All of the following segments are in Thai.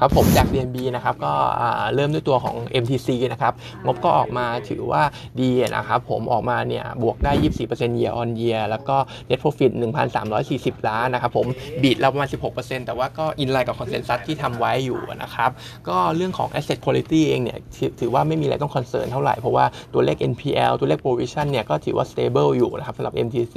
ครับผมจาก DNB นะครับก็เริ่มด้วยตัวของ MTC นะครับงบก็ออกมาถือว่าดีนะครับผมออกมาเนี่ยบวกได้ 24% year on year แล้วก็ net profit 1,340 ล้านนะครับผม beat เราประมาณ 16%แต่ว่าก็ in line กับ consensus ที่ทำไว้อยู่นะครับก็เรื่องของ asset quality เองเนี่ยถือว่าไม่มีอะไรต้อง concern เท่าไหร่ เพราะว่าตัวเลข NPL ตัวเลข provision เนี่ยก็ถือว่า stable อยู่นะครับสำหรับ MTC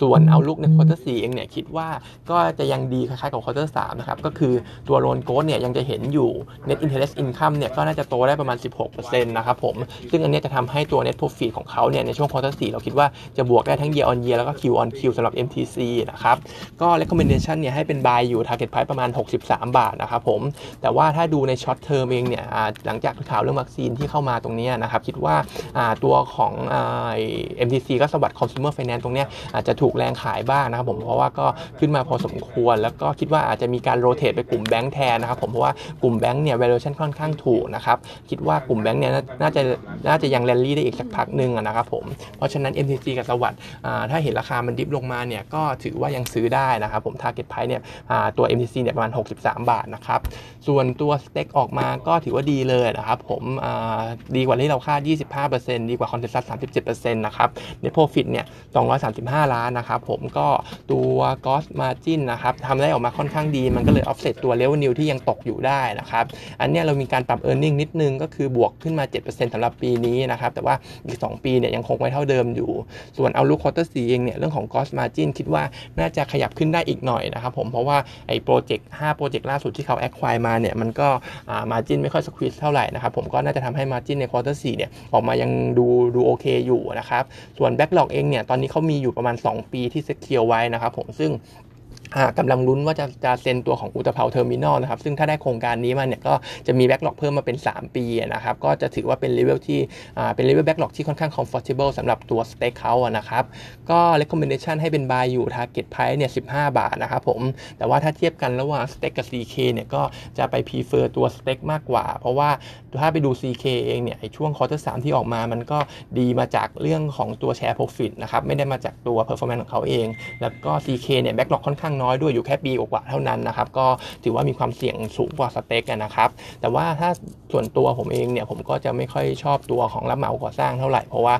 ส่วน outlook ใน quarter 4เองเนี่ยคิดว่าก็จะยังดีคล้ายๆกับ quarter 3นะครับก็คือตัวโลนโก d เนี่ยยังจะเห็นอยู่ net interest income เนี่ยก็น่าจะโตได้ประมาณ 16%นะครับผม ซึ่งอันนี้จะทำให้ตัว net profit ของเขาเนี่ยในช่วง quarter 4เราคิดว่าจะบวกได้ทั้ง year on year แล้วก็ Q on Q สำหรับ MTC นะครับก็ recommendation เนี่ยให้เป็น buy อยู่ target price ประมาณ 63 บาทนะครับผม แต่ว่าถ้าดูใน short term เองเนี่ยหลังจากข่าวเรื่องวัคซีนที่เข้ามาตรงนี้นะครับคิดว่าตัวของ MTC ก็ SAWAD consumer finance ตรงนี้อาจจะถูกแรงขายบ้างนะครับผมเพราะว่าก็ขึ้นมาพอสมควร แล้วก็คิดว่าอาจจะมีการ rotate ไปกลุ่มแบงค์แทนนะครับผมเพราะว่ากลุ่มแบงค์เนี่ย valuation ค่อนข้างถูกนะครับคิดว่ากลุ่มแบงค์เนี่ยน่าจะน่าจะยังแรลลี่ได้อีกสักพักหนึ่งนะครับผมเพราะฉะนั้น MTG กับสวัสด์ถ้าเห็นราคามัน dip ลงมาเนี่ยก็ถือว่ายังซื้อได้นะครับผม Target Price เนี่ยตัว MTC เนี่ยประมาณ 63 บาทนะครับส่วนตัว STEC ออกมาก็ถือว่าดีเลยนะครับผมดีกว่าที่เราคาด 25%ดีกว่า consensus 37%นะครับ Net Profit เนี่ย 235 ล้านนะครับผมก็ตัว Gross Margin นะครับทำได้ออกมาค่อนข้างดีมันก็เลย offset ตัว Revenue ที่ยังตกอยู่ได้นะครับ อันนี้เรามีการปรับ e a r n i n g นิดนึงก็คือบวกขึ้นมา 7%สำหรับปีนี้นะครับ แต่ว่าอีก 2 ปีเนี่ยยังคงไว้เท่าเดิมอยู่ ส่วน outlook quarter สี่เองเนี่ยเรื่องของ gross margin คิดว่าน่าจะขยับขึ้นได้อีกหน่อยนะครับผมเพราะว่าไอ้โปรเจกต์5โปรเจกต์ล่าสุดที่เขา acquire มาเนี่ยมันก็อ่า margin ไม่ค่อย squeeze เท่าไหร่นะครับผมก็น่าจะทำให้ margin ใน quarter สี่เนี่ยออกมายังดูดูโอเคอยู่นะครับส่วน backlog เองเนี่ยตอนนี้เขามีอยู่ประมาณ 2 ปีที่ secure ไว้นะครับผมซึ่ง กำลังลุ้นว่าจะจะเซ็นตัวของอู่ตะเภา terminal นะครับซึ่งถ้าได้โครงการนี้มาเนี่ยก็จะมี backlog เพิ่มมาเป็น 3 ปีนะครับก็จะถือว่าเป็น level ที่เป็น level backlog ที่ค่อนข้าง comfortable สำหรับตัว STEC เขาอะนะครับก็ recommendation ให้เป็น buy อยู่ target price เนี่ย15 บาทนะครับผมแต่ว่าถ้าเทียบกันระหว่าง STEC กับ CK เนี่ยก็จะไป prefer ตัว STEC มากกว่า เพราะว่าถ้าไปดู CK เองเนี่ยช่วง quarter สามที่ออกมามันก็ดีมาจากเรื่องของตัว share profit นะครับไม่ได้มาจากตัว performance ของเขาเอง แล้วก็ CK เนี่ย backlog ค่อนข้างน้อยด้วยอยู่แค่ปีกว่าเท่านั้นนะครับก็ถือว่ามีความเสี่ยงสูงกว่า STEC นะครับแต่ว่าถ้าส่วนตัวผมเองเนี่ยผมก็จะไม่ค่อยชอบตัวของรับเหมาก่อสร้างเท่าไหร่เพราะว่า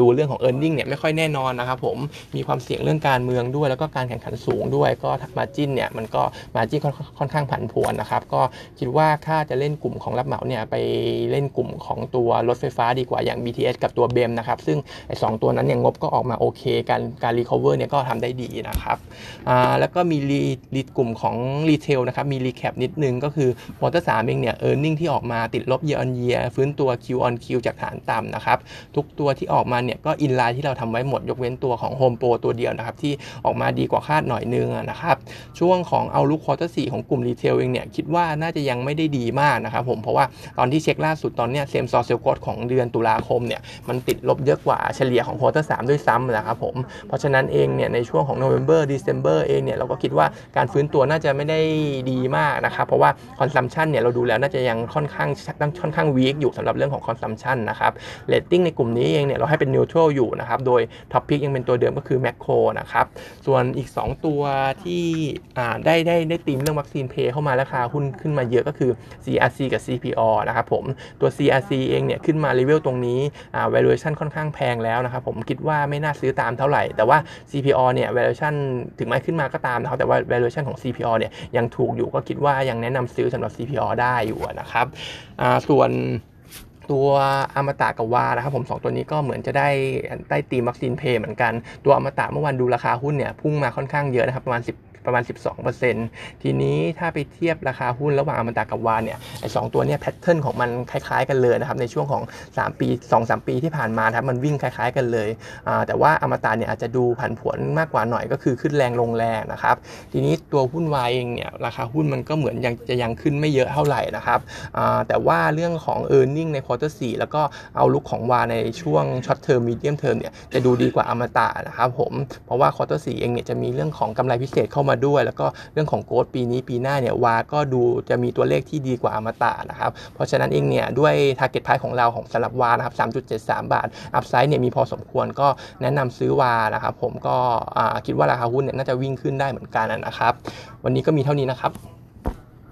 ดูเรื่องของ e a r n i n g เนี่ยไม่ค่อยแน่นอนนะครับผมมีความเสี่ยงเรื่องการเมืองด้วย แล้วก็การแข่งขันสูงด้วยก็ margin เนี่ยมันก็ margin ค่อนข้างผันผวนนะครับก็คิดว่าถ้าจะเล่นกลุ่มของรับเหมาเนี่ยไปเล่นกลุ่มของตัวรถไฟฟ้าดีกว่าอย่าง BTS กับตัว BEM นะครับซึ่งไอ้สองตัวนั้นเนี่ยงบก็ออกมาโอเค การการ recover เนี่ยก็ทำได้ดีนะครับแล้วก็มีรีรีกลุ่มของ retail นะครับ มี recap นิดนึงก็คือ quarter สามเองเนี่ย earning ที่ออกมาติดลบเยอ r on year ฟื้นตัว Q on Q จากฐานต่ำนะครับ ทุกตัวที่ออกมาเนี่ยก็ in line ที่เราทำไว้หมด ยกเว้นตัวของ Home Pro ตัวเดียวนะครับ ที่ออกมาดีกว่าคาดหน่อยนึงนะครับ ช่วงของ outlook quarter สี่ของกลุ่ม retail เองเนี่ยคิดว่าน่าจะยังไม่ได้ดีมากนะครับผมเพราะว่าตอนที่เช็คล่าสุดตอนเนี้ย same store sale growth ของเดือนตุลาคมเนี่ยมันติดลบเยอะกว่าเฉลี่ยของ quarter สามด้วยซ้ำนะครับผมเพราะฉะนั้นเองเนี่ยในช่วงของ November December เองเนี่ยเราก็คิดว่าการฟื้นตัวน่าจะไม่ได้ดีมากนะครับเพราะว่า consumption เนี่ยเราดูแล้วน่าจะยังค่อนข้างค่อนข้าง weak อยู่สำหรับเรื่องของ consumption นะครับเลตติ้งในกลุ่มนี้เองเนี่ยเราให้เป็น neutral อยู่นะครับโดย top pick ยังเป็นตัวเดิมก็คือแมคโครนะครับส่วนอีก 2 ตัวที่ได้ได้ได้ตีมเรื่อง vaccine play เข้ามาราคาหุ้นขึ้นมาเยอะก็คือ CRC กับ CPALL นะครับผมตัว CRC เองเนี่ยขึ้นมาเลเวลตรงนี้ valuation ค่อนข้างแพงแล้วนะครับผมคิดว่าไม่น่าซื้อตามเท่าไหร่ แต่ว่า CPALL เนี่ย valuation ถึงไม่ขึ้นมาก็ตามนะครับแต่ว่า valuation ของ CPALL เนี่ยยังถูกอยู่ก็คิดว่ายังแนะนำซื้อสำหรับ CPO ได้อยู่นะครับส่วนตัวอมตะกับวานะครับผม 2 ตัวนี้ก็เหมือนจะได้ได้ตีวัคซีนเพย์เหมือนกัน ตัวอมตะเมื่อวานดูราคาหุ้นเนี่ยพุ่งมาค่อนข้างเยอะนะครับ ประมาณ10 ประมาณ 12%ทีนี้ถ้าไปเทียบราคาหุ้นระหว่างอมตะกับวานเนี่ยไอ้สตัวเนี้ยแพทเทิร์นของมันคล้ายๆกันเลยนะครับในช่วงของ 3 ปี 2-3 ปีที่ผ่านมาครับมันวิ่งคล้ายๆกันเลย แต่ว่าอมตะเนี่ยอาจจะดูผันผวนมากกว่าหน่อยก็คือขึ้นแรงลงแรงนะครับ ทีนี้ตัวหุ้นวายเองเนี่ยราคาหุ้นมันก็เหมือนยังจะยังขึ้นไม่เยอะเท่าไหร่นะครับแต่ว่าเรื่องของ e a r n i n g ในควอเตอร์สแล้วก็เอาลุกของวาในช่วงช็อตเทอร์มีเดียมเทอมเนี่ยจะดูดีกว่าอมตะนะครับผมเพราะว่า quarter สี่เองเนี่ยจะมีเรื่องของกำไรพิเศษเข้ามาด้วย แล้วก็เรื่องของ growth ปีนี้ปีหน้าเนี่ย WHA ก็ดูจะมีตัวเลขที่ดีกว่าอมตะนะครับ เพราะฉะนั้นเองเนี่ยด้วย target price ของเราของสำหรับ WHA นะครับ 3.73 บาท upside เนี่ยมีพอสมควรก็แนะนำซื้อ WHA นะครับผมก็คิดว่าราคาหุ้นเนี่ยน่าจะวิ่งขึ้นได้เหมือนกันนะครับ วันนี้ก็มีเท่านี้นะครับ